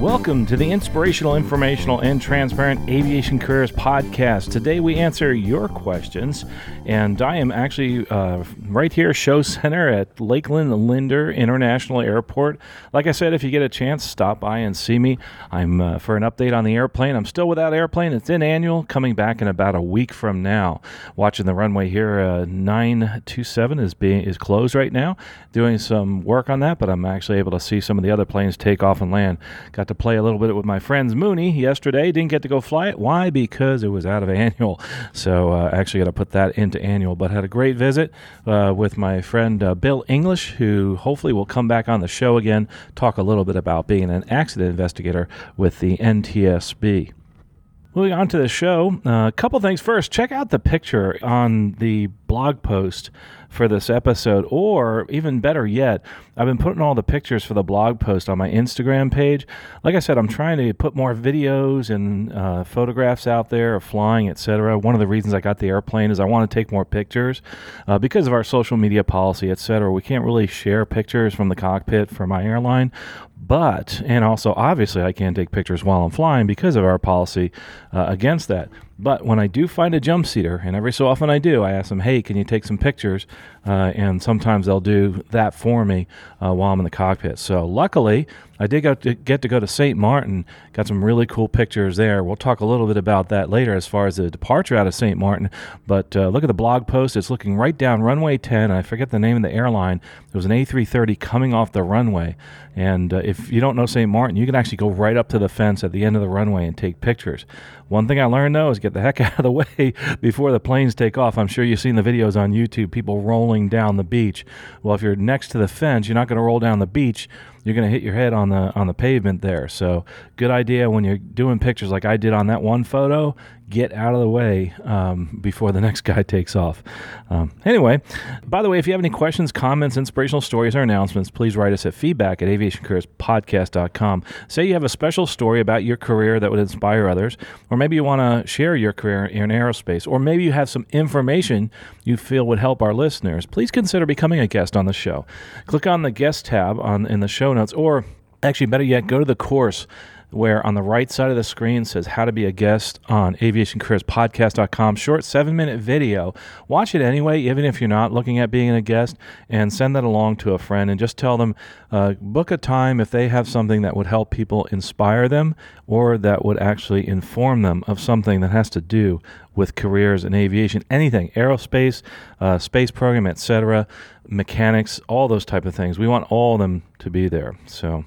Welcome to the inspirational, informational, and transparent Aviation Careers Podcast. Today we answer your questions, and I am actually uh, right here, show center at Lakeland Linder International Airport. Like I said, if you get a chance, stop by and see me. I'm uh, for an update on the airplane. I'm still without airplane. It's in annual, coming back in about a week from now. Watching the runway here, uh, 927 is being is closed right now. Doing some work on that, but I'm actually able to see some of the other planes take off and land. Got got to play a little bit with my friends Mooney yesterday. Didn't get to go fly it. Why? Because it was out of annual. So uh, actually got to put that into annual. But had a great visit uh, with my friend uh, Bill English, who hopefully will come back on the show again, talk a little bit about being an accident investigator with the NTSB. Moving on to the show, uh, a couple things. First, check out the picture on the blog post for this episode, or even better yet, I've been putting all the pictures for the blog post on my Instagram page. Like I said, I'm trying to put more videos and uh, photographs out there of flying, etc. One of the reasons I got the airplane is I want to take more pictures uh, because of our social media policy, etc. We can't really share pictures from the cockpit for my airline, but and also obviously I can't take pictures while I'm flying because of our policy uh, against that. But when I do find a jump seater, and every so often I do, I ask them, "Hey, can you take some pictures?" Uh, and sometimes they'll do that for me uh, while I'm in the cockpit. So luckily, I did get to go to St. Martin. Got some really cool pictures there. We'll talk a little bit about that later as far as the departure out of St. Martin. But uh, look at the blog post. It's looking right down runway 10. I forget the name of the airline. It was an A330 coming off the runway. And uh, if you don't know St. Martin, you can actually go right up to the fence at the end of the runway and take pictures. One thing I learned though is get the heck out of the way before the planes take off. I'm sure you've seen the videos on YouTube, people rolling down the beach. Well, if you're next to the fence, you're not going to roll down the beach you're going to hit your head on the on the pavement there. So good idea when you're doing pictures like I did on that one photo get out of the way um, before the next guy takes off. Um, anyway, by the way, if you have any questions, comments, inspirational stories, or announcements, please write us at feedback at aviationcareerspodcast.com. Say you have a special story about your career that would inspire others, or maybe you want to share your career in aerospace, or maybe you have some information you feel would help our listeners. Please consider becoming a guest on the show. Click on the guest tab on in the show notes, or actually, better yet, go to the course where on the right side of the screen says how to be a guest on aviationcareerspodcast.com. Short seven minute video. Watch it anyway, even if you're not looking at being a guest, and send that along to a friend and just tell them uh, book a time if they have something that would help people inspire them or that would actually inform them of something that has to do with careers in aviation, anything, aerospace, uh, space program, etc., mechanics, all those type of things. We want all of them to be there. So,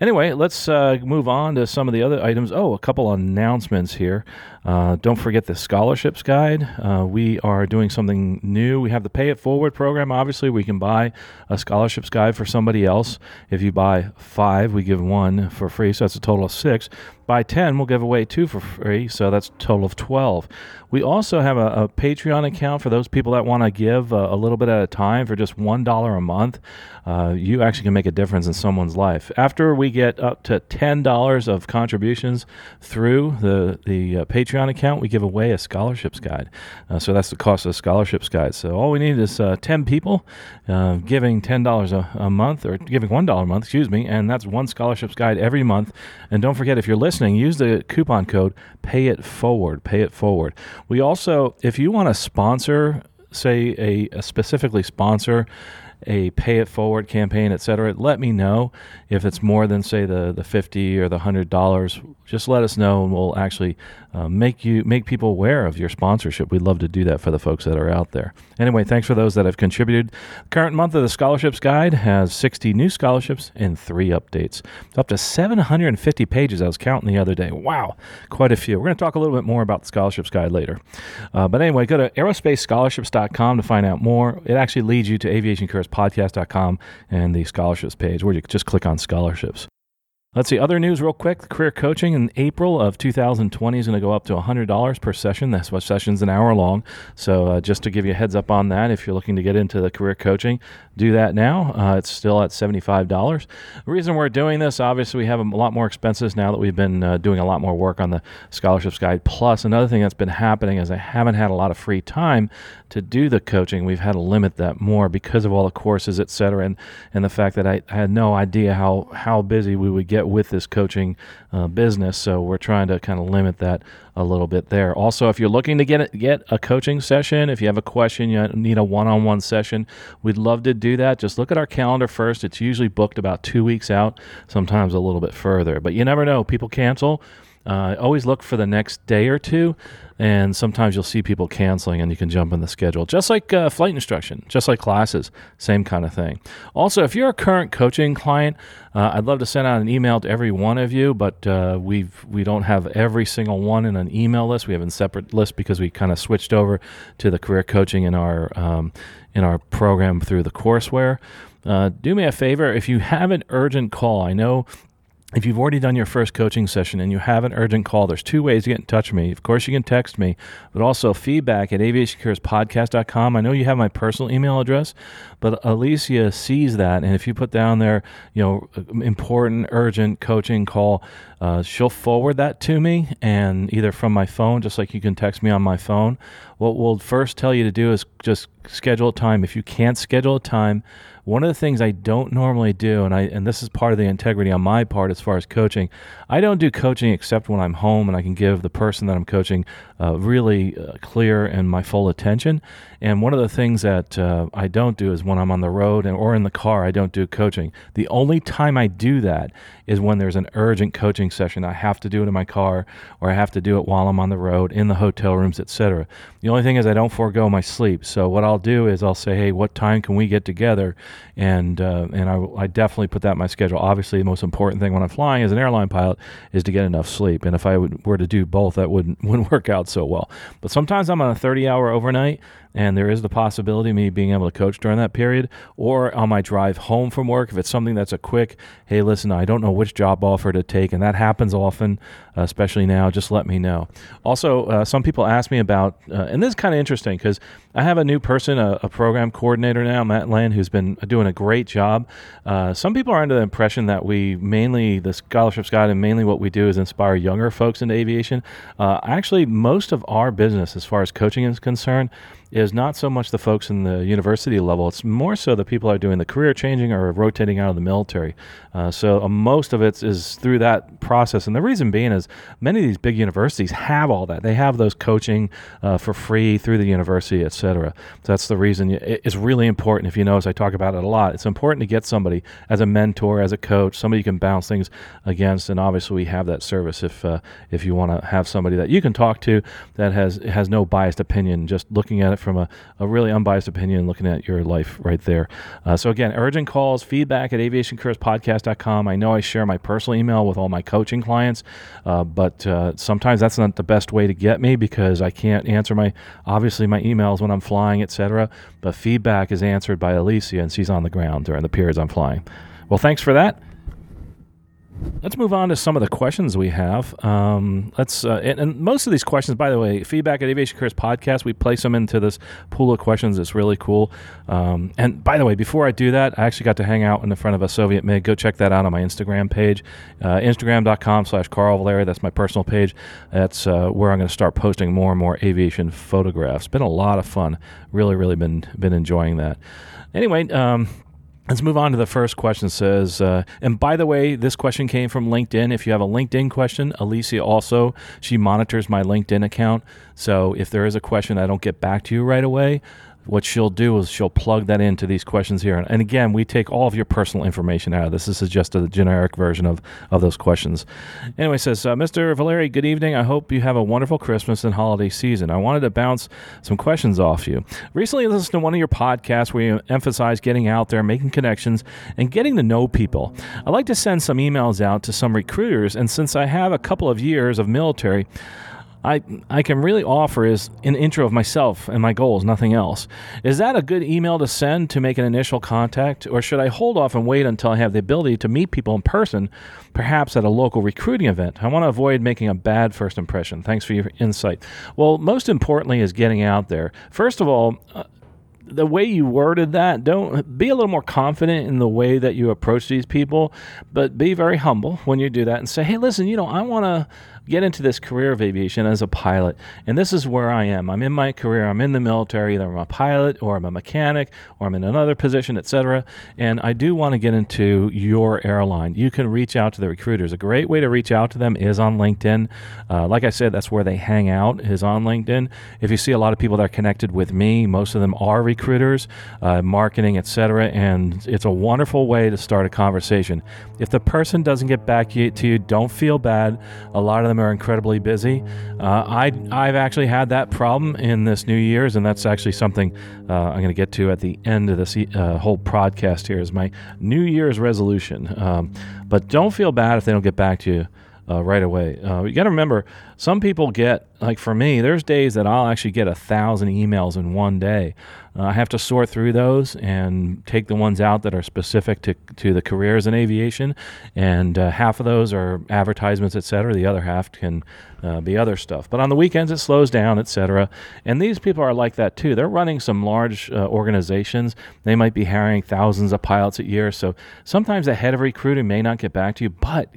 anyway, let's uh, move on to some of the other items. Oh, a couple announcements here. Uh, don't forget the scholarships guide. Uh, we are doing something new. We have the Pay It Forward program. Obviously, we can buy a scholarships guide for somebody else. If you buy five, we give one for free, so that's a total of six. Buy 10, we'll give away two for free, so that's a total of 12. We also have a, a Patreon account for those people that want to give a, a, little bit at a time for just $1 a month. Uh, you actually can make a difference in someone's life. After we get up to $10 of contributions through the, the uh, Patreon account, we give away a scholarships guide. Uh, so that's the cost of the scholarships guide. So all we need is uh, 10 people uh, giving $10 a, a month, or giving $1 a month, excuse me, and that's one scholarships guide every month. And don't forget, if you're listening, use the coupon code Pay It Forward. Pay It Forward. We also, if you want to sponsor, say a, a specifically sponsor a pay it forward campaign, etc., let me know if it's more than say the the fifty or the hundred dollars. Just let us know, and we'll actually uh, make you make people aware of your sponsorship. We'd love to do that for the folks that are out there. Anyway, thanks for those that have contributed. Current month of the scholarships guide has sixty new scholarships and three updates. It's up to seven hundred and fifty pages. I was counting the other day. Wow, quite a few. We're going to talk a little bit more about the scholarships guide later. Uh, but anyway, go to aerospacescholarships.com to find out more. It actually leads you to aviation careers podcast.com and the scholarships page where you just click on scholarships. Let's see, other news real quick. Career coaching in April of 2020 is going to go up to $100 per session. That's what session's an hour long. So, uh, just to give you a heads up on that, if you're looking to get into the career coaching, do that now. Uh, it's still at $75. The reason we're doing this, obviously, we have a lot more expenses now that we've been uh, doing a lot more work on the scholarships guide. Plus, another thing that's been happening is I haven't had a lot of free time to do the coaching. We've had to limit that more because of all the courses, et cetera, and, and the fact that I, I had no idea how, how busy we would get get with this coaching uh, business. So we're trying to kind of limit that a little bit there. Also, if you're looking to get get a coaching session, if you have a question, you need a one-on-one session, we'd love to do that. Just look at our calendar first. It's usually booked about two weeks out, sometimes a little bit further. But you never know. People cancel. Uh, always look for the next day or two, and sometimes you'll see people canceling, and you can jump in the schedule, just like uh, flight instruction, just like classes, same kind of thing. Also, if you're a current coaching client, uh, I'd love to send out an email to every one of you, but uh, we've we don't have every single one in an email list. We have a separate list because we kind of switched over to the career coaching in our um, in our program through the courseware. Uh, do me a favor if you have an urgent call. I know if you've already done your first coaching session and you have an urgent call, there's two ways to get in touch with me. Of course, you can text me, but also feedback at aviationcareerspodcast.com. I know you have my personal email address, but Alicia sees that. And if you put down there, you know, important, urgent coaching call, uh, she'll forward that to me and either from my phone, just like you can text me on my phone. What we'll first tell you to do is just schedule a time. If you can't schedule a time, one of the things I don't normally do, and I and this is part of the integrity on my part as far as coaching, I don't do coaching except when I'm home and I can give the person that I'm coaching uh, really uh, clear and my full attention. And one of the things that uh, I don't do is when I'm on the road and, or in the car, I don't do coaching. The only time I do that is when there's an urgent coaching session. I have to do it in my car or I have to do it while I'm on the road, in the hotel rooms, etc. The only thing is I don't forego my sleep. So what I'll do is I'll say, hey, what time can we get together? And uh, and I, I definitely put that in my schedule. Obviously, the most important thing when I'm flying as an airline pilot is to get enough sleep. And if I would, were to do both, that wouldn't wouldn't work out so well. But sometimes I'm on a 30 hour overnight and there is the possibility of me being able to coach during that period or on my drive home from work if it's something that's a quick hey listen i don't know which job offer to take and that happens often uh, especially now just let me know. Also uh, some people ask me about uh, and this is kind of interesting because i have a new person a, a, program coordinator now matt land who's been doing a great job. Uh, some people are under the impression that we mainly the scholarships guide and mainly what we do is inspire younger folks into aviation. Uh, actually most of our business as far as coaching is concerned is not so much the folks in the university level. It's more so the people are doing the career changing or rotating out of the military. Uh, so uh, most of it is through that process. And the reason being is many of these big universities have all that. They have those coaching uh, for free through the university, et cetera. So that's the reason it's really important. If you notice, I talk about it a lot. It's important to get somebody as a mentor, as a coach, somebody you can bounce things against. And obviously, we have that service if uh, if you want to have somebody that you can talk to that has has no biased opinion, just looking at it from a, a really unbiased opinion looking at your life right there. Uh, so, again, urgent calls, feedback at aviationcareerspodcast.com. I know I share my personal email with all my coaching clients, uh, but uh, sometimes that's not the best way to get me because I can't answer my, obviously, my emails when I'm flying, etc. But feedback is answered by Alicia, and she's on the ground during the periods I'm flying. Well, thanks for that. Let's move on to some of the questions we have. Um, let's uh, and, and, most of these questions, by the way, feedback at Aviation Careers podcast. We place them into this pool of questions. It's really cool. Um, and by the way, before I do that, I actually got to hang out in the front of a Soviet MiG. Go check that out on my Instagram page, uh, Instagram.com/slash Carl Valeri. That's my personal page. That's uh, where I'm going to start posting more and more aviation photographs. Been a lot of fun. Really, really been been enjoying that. Anyway. Um, Let's move on to the first question. It says, uh, and by the way, this question came from LinkedIn. If you have a LinkedIn question, Alicia also she monitors my LinkedIn account. So if there is a question I don't get back to you right away, what she'll do is she'll plug that into these questions here. And again, we take all of your personal information out of this. This is just a generic version of, of those questions. Anyway, says, uh, Mr. Valeri, good evening. I hope you have a wonderful Christmas and holiday season. I wanted to bounce some questions off you. Recently, I listened to one of your podcasts where you emphasize getting out there, making connections, and getting to know people. I'd like to send some emails out to some recruiters, and since I have a couple of years of military, I, I can really offer is an intro of myself and my goals, nothing else. Is that a good email to send to make an initial contact, or should I hold off and wait until I have the ability to meet people in person, perhaps at a local recruiting event? I want to avoid making a bad first impression. Thanks for your insight. Well, most importantly is getting out there. First of all, uh, the way you worded that, don't be a little more confident in the way that you approach these people, but be very humble when you do that and say, "Hey, listen, you know, I want to get into this career of aviation as a pilot. And this is where I am. I'm in my career. I'm in the military. Either I'm a pilot or I'm a mechanic or I'm in another position, etc. And I do want to get into your airline. You can reach out to the recruiters. A great way to reach out to them is on LinkedIn. Uh, like I said, that's where they hang out is on LinkedIn. If you see a lot of people that are connected with me, most of them are recruiters, uh, marketing, etc. And it's a wonderful way to start a conversation. If the person doesn't get back to you, don't feel bad. A lot of them are incredibly busy. Uh, I, I've actually had that problem in this New Year's, and that's actually something uh, I'm going to get to at the end of this uh, whole podcast here is my New Year's resolution. Um, but don't feel bad if they don't get back to you uh, right away. Uh, you got to remember, some people get like for me. There's days that I'll actually get a thousand emails in one day. Uh, I have to sort through those and take the ones out that are specific to to the careers in aviation, and uh, half of those are advertisements, etc. The other half can uh, be other stuff. But on the weekends, it slows down, etc. And these people are like that too. They're running some large uh, organizations. They might be hiring thousands of pilots a year. So sometimes the head of recruiting may not get back to you, but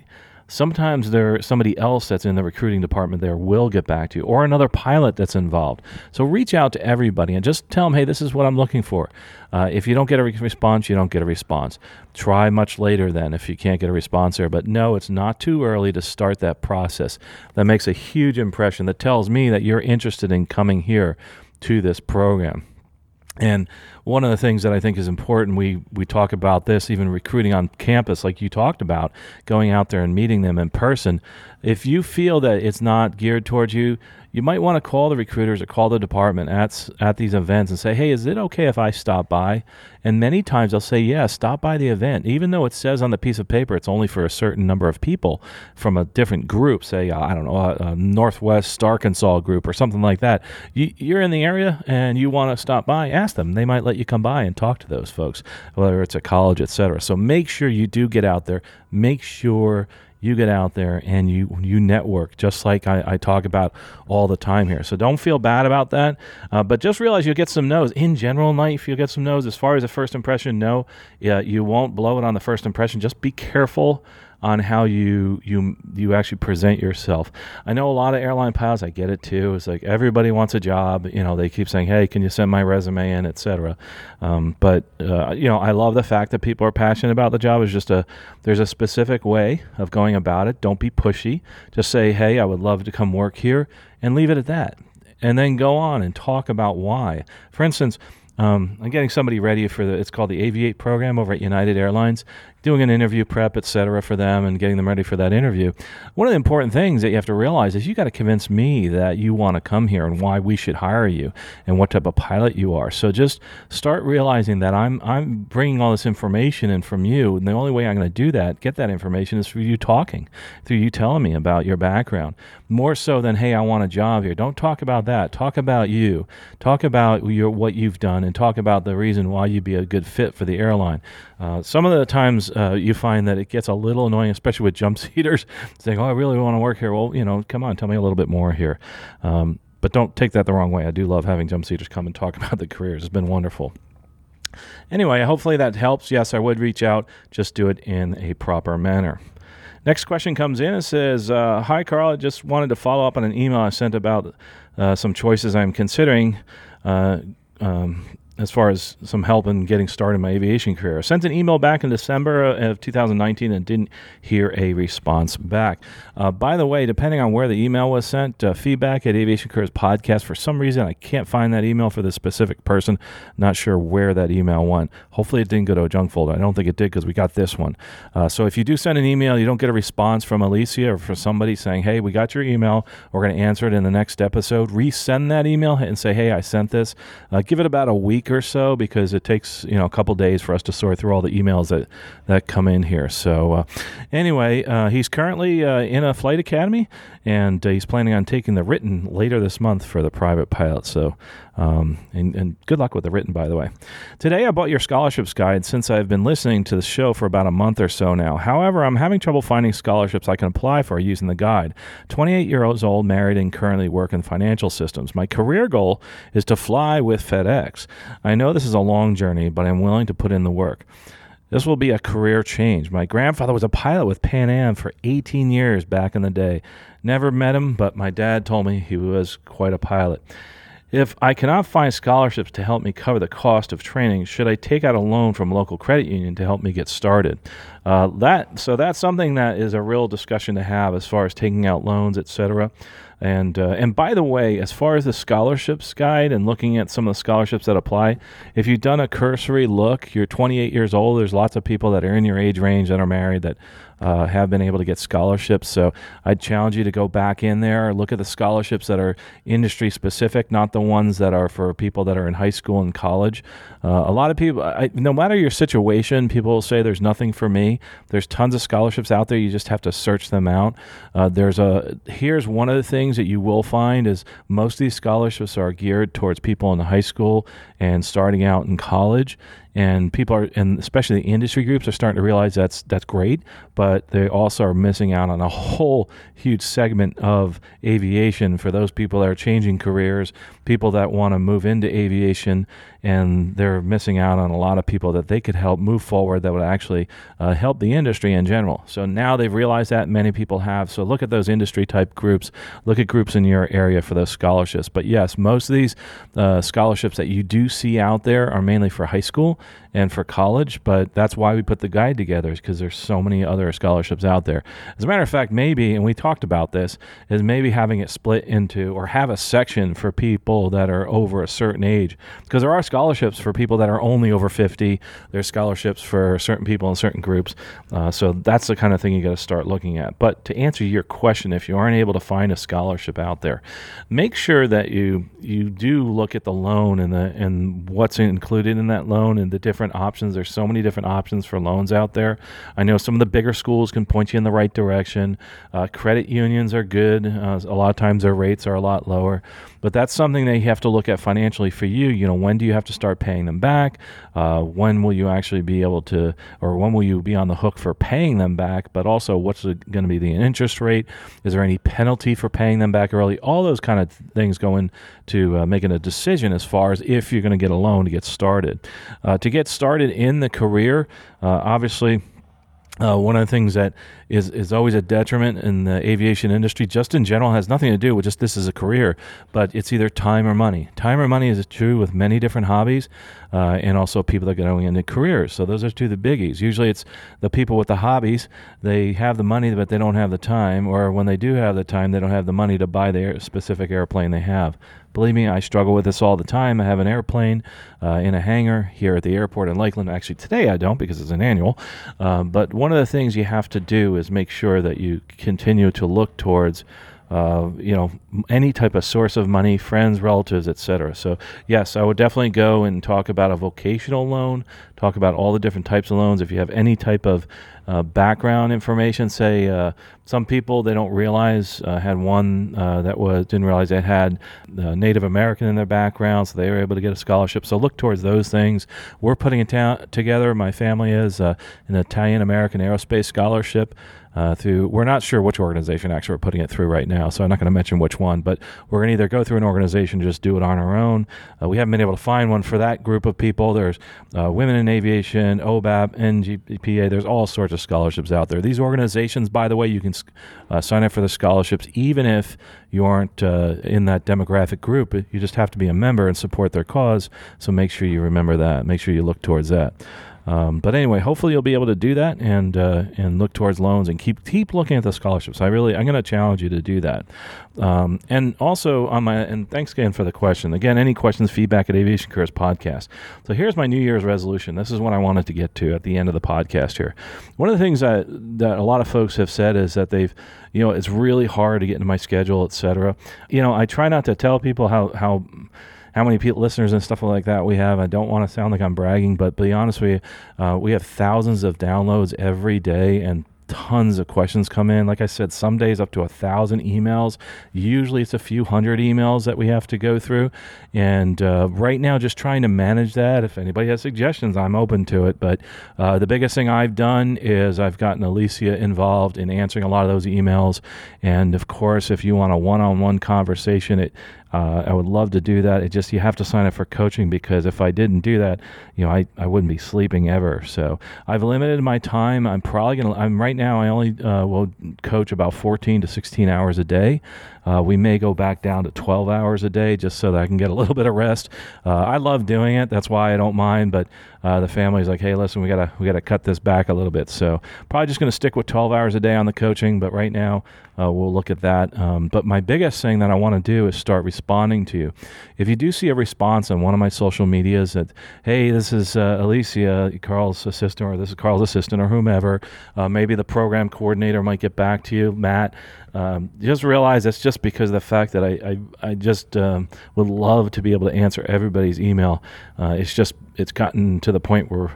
sometimes there somebody else that's in the recruiting department there will get back to you or another pilot that's involved. So reach out to everybody and just tell them hey this is what i'm looking for. Uh, if you don't get a response you don't get a response. Try much later then if you can't get a response there but no it's not too early to start that process. That makes a huge impression that tells me that you're interested in coming here to this program. And one of the things that I think is important, we, we talk about this, even recruiting on campus, like you talked about, going out there and meeting them in person. If you feel that it's not geared towards you, you might want to call the recruiters or call the department at, at these events and say, hey, is it okay if I stop by? And many times they'll say, yeah, stop by the event. Even though it says on the piece of paper it's only for a certain number of people from a different group, say, uh, I don't know, a, a Northwest Arkansas group or something like that. You, you're in the area and you want to stop by, ask them. They might let you come by and talk to those folks, whether it's a college, etc. So make sure you do get out there. Make sure you get out there and you you network just like I, I talk about all the time here. So don't feel bad about that, uh, but just realize you'll get some no's. In general, life you'll get some no's. As far as a first impression, no, yeah, you won't blow it on the first impression. Just be careful on how you you you actually present yourself. I know a lot of airline pilots. I get it too. It's like everybody wants a job. You know, they keep saying, "Hey, can you send my resume in?" Etc. Um, but uh, you know, I love the fact that people are passionate about the job. Is just a there's a specific way of going about it. Don't be pushy. Just say, "Hey, I would love to come work here," and leave it at that. And then go on and talk about why. For instance, um, I'm getting somebody ready for the. It's called the Aviate program over at United Airlines doing an interview prep, etc., for them and getting them ready for that interview. One of the important things that you have to realize is you got to convince me that you want to come here and why we should hire you and what type of pilot you are. So just start realizing that I'm I'm bringing all this information in from you, and the only way I'm going to do that, get that information, is through you talking, through you telling me about your background. More so than hey, I want a job here. Don't talk about that. Talk about you. Talk about your what you've done, and talk about the reason why you'd be a good fit for the airline. Uh, some of the times uh, you find that it gets a little annoying, especially with jump seaters, saying, "Oh, I really want to work here." Well, you know, come on, tell me a little bit more here. Um, but don't take that the wrong way. I do love having jump seaters come and talk about the careers. It's been wonderful. Anyway, hopefully that helps. Yes, I would reach out. Just do it in a proper manner. Next question comes in. It says, uh, "Hi, Carl. I just wanted to follow up on an email I sent about uh, some choices I'm considering." Uh, um, as far as some help in getting started in my aviation career. I sent an email back in December of 2019 and didn't hear a response back. Uh, by the way, depending on where the email was sent, uh, feedback at Aviation Careers Podcast, for some reason, I can't find that email for the specific person. Not sure where that email went. Hopefully, it didn't go to a junk folder. I don't think it did because we got this one. Uh, so if you do send an email, you don't get a response from Alicia or from somebody saying, hey, we got your email, we're going to answer it in the next episode, resend that email and say, hey, I sent this. Uh, give it about a week week or so because it takes you know a couple days for us to sort through all the emails that that come in here. So uh, anyway, uh, he's currently uh, in a flight academy, and uh, he's planning on taking the written later this month for the private pilot. So um, and, and, good luck with the written, by the way. Today, I bought your scholarships guide since I've been listening to the show for about a month or so now. However, I'm having trouble finding scholarships I can apply for using the guide. 28 years old, married, and currently work in financial systems. My career goal is to fly with FedEx. I know this is a long journey, but I'm willing to put in the work. This will be a career change. My grandfather was a pilot with Pan Am for 18 years back in the day. Never met him, but my dad told me he was quite a pilot. If I cannot find scholarships to help me cover the cost of training, should I take out a loan from a local credit union to help me get started? Uh, that so that's something that is a real discussion to have as far as taking out loans, etc. And uh, and by the way, as far as the scholarships guide and looking at some of the scholarships that apply, if you've done a cursory look, you're 28 years old. There's lots of people that are in your age range that are married that uh, have been able to get scholarships. So I'd challenge you to go back in there, look at the scholarships that are industry specific, not the ones that are for people that are in high school and college. Uh, a lot of people, I, no matter your situation, people will say there's nothing for me. There's tons of scholarships out there. You just have to search them out. Uh, there's a here's one of the things that you will find is most of these scholarships are geared towards people in high school and starting out in college and people are and especially the industry groups are starting to realize that's that's great but they also are missing out on a whole huge segment of aviation for those people that are changing careers people that want to move into aviation and they're missing out on a lot of people that they could help move forward that would actually uh, help the industry in general. So now they've realized that many people have. So look at those industry type groups, look at groups in your area for those scholarships. But yes, most of these uh, scholarships that you do see out there are mainly for high school and for college, but that's why we put the guide together is because there's so many other scholarships out there. As a matter of fact, maybe, and we talked about this, is maybe having it split into or have a section for people that are over a certain age because there are scholarships for people that are only over 50. There's scholarships for certain people in certain groups. Uh, so that's the kind of thing you got to start looking at. But to answer your question, if you aren't able to find a scholarship out there, make sure that you you do look at the loan and the and what's included in that loan and the different options. There's so many different options for loans out there. I know some of the bigger schools can point you in the right direction. Uh, credit unions are good. Uh, a lot of times their rates are a lot lower, but that's something that you have to look at financially for you. You know, when do you have to start paying them back? Uh, when will you actually be able to, or when will you be on the hook for paying them back? But also, what's going to be the interest rate? Is there any penalty for paying them back early? All those kind of things go into uh, making a decision as far as if you're going to get a loan to get started. Uh, to get started in the career, uh, obviously. Uh, one of the things that is, is always a detriment in the aviation industry, just in general, has nothing to do with just this as a career, but it's either time or money. Time or money is true with many different hobbies uh, and also people that are going into careers. So those are two of the biggies. Usually it's the people with the hobbies, they have the money, but they don't have the time, or when they do have the time, they don't have the money to buy the specific airplane they have. Believe me, I struggle with this all the time. I have an airplane uh, in a hangar here at the airport in Lakeland. Actually, today I don't because it's an annual. Uh, but one of the things you have to do is make sure that you continue to look towards uh, you know, any type of source of money, friends, relatives, etc. So yes, I would definitely go and talk about a vocational loan, talk about all the different types of loans. If you have any type of uh, background information, say uh, some people they don't realize uh, had one uh, that was didn't realize they had Native American in their background, so they were able to get a scholarship. So look towards those things. We're putting it ta- together. My family is an Italian American aerospace scholarship uh, through. We're not sure which organization actually we're putting it through right now, so I'm not going to mention which one. But we're going to either go through an organization, or just do it on our own. Uh, we haven't been able to find one for that group of people. There's uh, Women in Aviation, OBAP, NGPA. There's all sorts of scholarships out there. These organizations, by the way, you can uh, sign up for the scholarships even if you aren't uh, in that demographic group. You just have to be a member and support their cause. So make sure you remember that. Make sure you look towards that. Um, but anyway, hopefully you'll be able to do that and uh, and look towards loans and keep keep looking at the scholarships. I really I'm going to challenge you to do that. Um, and also on my and thanks again for the question. Again, any questions, feedback at Aviation Careers Podcast. So here's my New Year's resolution. This is what I wanted to get to at the end of the podcast here. One of the things that that a lot of folks have said is that they've you know it's really hard to get into my schedule, etc. You know, I try not to tell people how how how many people, listeners and stuff like that we have. I don't want to sound like I'm bragging, but be honest with you, uh, we have thousands of downloads every day and tons of questions come in. Like I said, some days up to a thousand emails. Usually it's a few hundred emails that we have to go through. And uh, right now, just trying to manage that. If anybody has suggestions, I'm open to it. But uh, the biggest thing I've done is I've gotten Alicia involved in answering a lot of those emails. And of course, if you want a one on one conversation, it, uh, I would love to do that. It just you have to sign up for coaching because if I didn't do that, you know, I, I wouldn't be sleeping ever. So I've limited my time. I'm probably gonna. I'm right now. I only uh, will coach about 14 to 16 hours a day. Uh, we may go back down to 12 hours a day just so that I can get a little bit of rest. Uh, I love doing it. That's why I don't mind. But uh, the family's like, hey, listen, we gotta we gotta cut this back a little bit. So probably just to stick with 12 hours a day on the coaching. But right now, uh, we'll look at that. Um, but my biggest thing that I want to do is start responding to you. If you do see a response on one of my social medias that, hey, this is uh, Alicia, Carl's assistant, or this is Carl's assistant, or whomever, uh, maybe the program coordinator might get back to you, Matt. Um, just realize that's just because of the fact that I, I, I just um, would love to be able to answer everybody's email. Uh, it's just it's gotten to the point where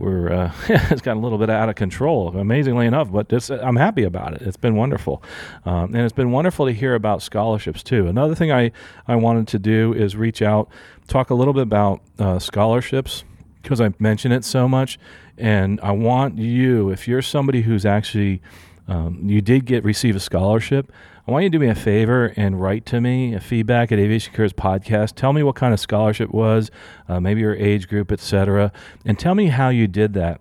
we're uh, it's gotten a little bit out of control, amazingly enough. But this, I'm happy about it. It's been wonderful, um, and it's been wonderful to hear about scholarships too. Another thing I I wanted to do is reach out, talk a little bit about uh, scholarships because I mention it so much, and I want you, if you're somebody who's actually um, you did get receive a scholarship. I want you to do me a favor and write to me a feedback at Aviation Careers Podcast. Tell me what kind of scholarship was, uh, maybe your age group, etc., and tell me how you did that.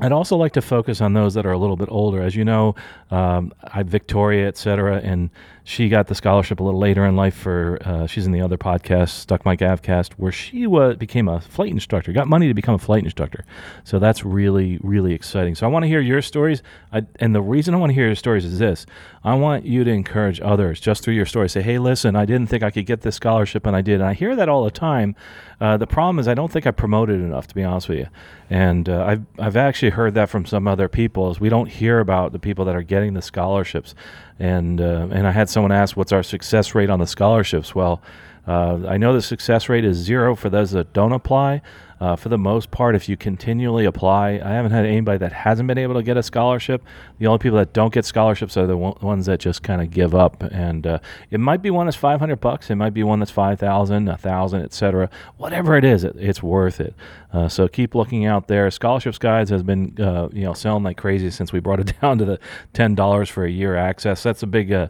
I'd also like to focus on those that are a little bit older. As you know, um, I Victoria, et cetera, and she got the scholarship a little later in life for uh, she's in the other podcast Stuck Mic AvCast where she was became a flight instructor got money to become a flight instructor. So that's really really exciting. So i want to hear your stories. I, and the reason i want to hear your stories is this. I want you to encourage others just through your story. Say hey listen i didn't think i could get this scholarship and i did. And i hear that all the time. Uh, the problem is i don't think i promoted enough to be honest with you. And uh, I've, I've actually heard that from some other people is we don't hear about the people that are getting the scholarships and uh, and I had someone ask, "What's our success rate on the scholarships?" Well, uh, I know the success rate is zero for those that don't apply. Uh, for the most part, if you continually apply, I haven't had anybody that hasn't been able to get a scholarship. The only people that don't get scholarships are the ones that just kind of give up. And uh, it might be one that's 500 bucks, it might be one that's 5,000, 1,000, etc. Whatever it is, it, it's worth it. Uh, so keep looking out there. Scholarships Guides has been, uh, you know, selling like crazy since we brought it down to the $10 for a year access. That's a big uh,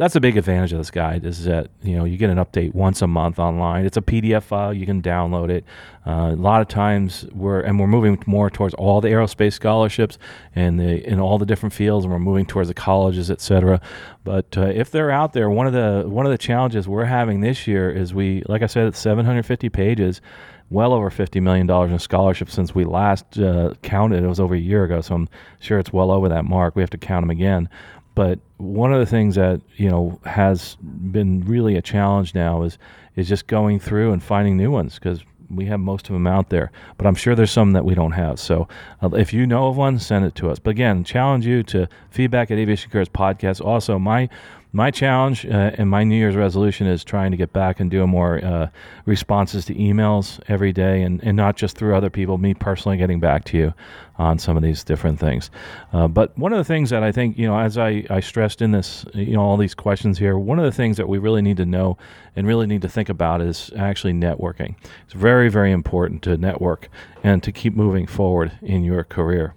that's a big advantage of this guide is that you know you get an update once a month online. It's a PDF file you can download it. Uh, a lot of times we're and we're moving more towards all the aerospace scholarships and the in all the different fields, and we're moving towards the colleges, etc. But uh, if they're out there, one of the one of the challenges we're having this year is we, like I said, it's 750 pages well over $50 million in scholarships since we last uh, counted. It was over a year ago, so I'm sure it's well over that mark. We have to count them again. But one of the things that you know has been really a challenge now is is just going through and finding new ones because we have most of them out there, but I'm sure there's some that we don't have. So uh, if you know of one, send it to us. But again, challenge you to feedback at Aviation Careers Podcast. Also, my my challenge uh, and my New Year's resolution is trying to get back and do more uh, responses to emails every day and, and not just through other people, me personally getting back to you on some of these different things. Uh, but one of the things that I think, you know, as I, I stressed in this, you know, all these questions here, one of the things that we really need to know and really need to think about is actually networking. It's very, very important to network and to keep moving forward in your career.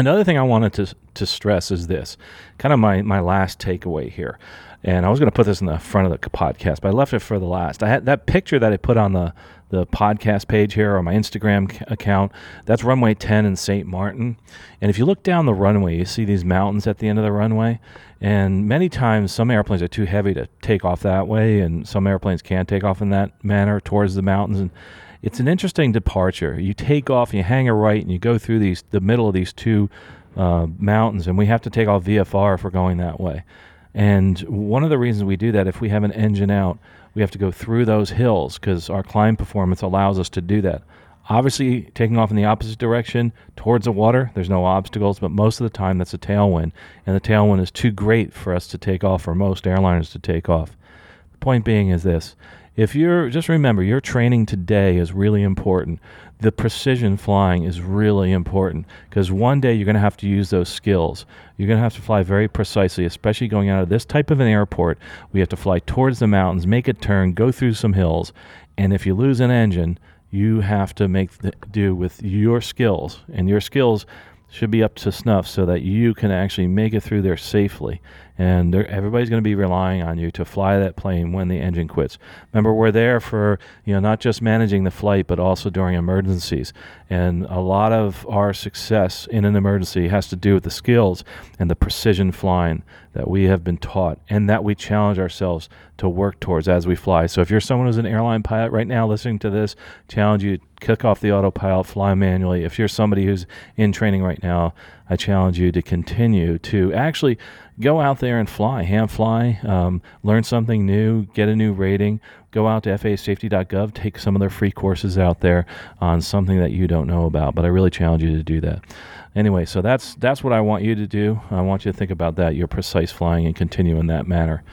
Another thing I wanted to, to stress is this kind of my, my last takeaway here. And I was going to put this in the front of the podcast, but I left it for the last. I had that picture that I put on the, the podcast page here or my Instagram account. That's runway 10 in St. Martin. And if you look down the runway, you see these mountains at the end of the runway. And many times, some airplanes are too heavy to take off that way, and some airplanes can't take off in that manner towards the mountains. And it's an interesting departure. You take off, and you hang a right, and you go through these the middle of these two uh, mountains, and we have to take off VFR if we're going that way. And one of the reasons we do that, if we have an engine out, we have to go through those hills because our climb performance allows us to do that. Obviously, taking off in the opposite direction towards the water, there's no obstacles, but most of the time that's a tailwind, and the tailwind is too great for us to take off, for most airliners to take off The point being is this if you're just remember your training today is really important. The precision flying is really important because one day you're going to have to use those skills. You're going to have to fly very precisely especially going out of this type of an airport. We have to fly towards the mountains make a turn go through some hills. And if you lose an engine you have to make the, do with your skills. And your skills should be up to snuff so that you can actually make it through there safely. And everybody's going to be relying on you to fly that plane when the engine quits. Remember, we're there for you know not just managing the flight, but also during emergencies. And a lot of our success in an emergency has to do with the skills and the precision flying that we have been taught and that we challenge ourselves to work towards as we fly. So if you're someone who's an airline pilot right now listening to this, challenge you to kick off the autopilot, fly manually. If you're somebody who's in training right now, I challenge you to continue to actually go out there and fly, hand fly, um, learn something new, get a new rating. Go out to FAAsafety.gov, take some of their free courses out there on something that you don't know about. But I really challenge you to do that. Anyway, so that's that's what I want you to do. I want you to think about that, your precise flying, and continue in that manner.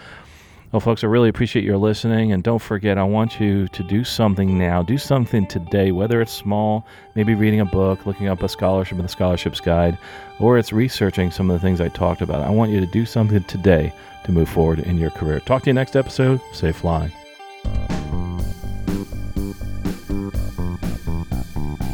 Well, folks, I really appreciate your listening. And don't forget, I want you to do something now. Do something today, whether it's small, maybe reading a book, looking up a scholarship in the scholarships guide, or it's researching some of the things I talked about. I want you to do something today to move forward in your career. Talk to you next episode. Safe flying.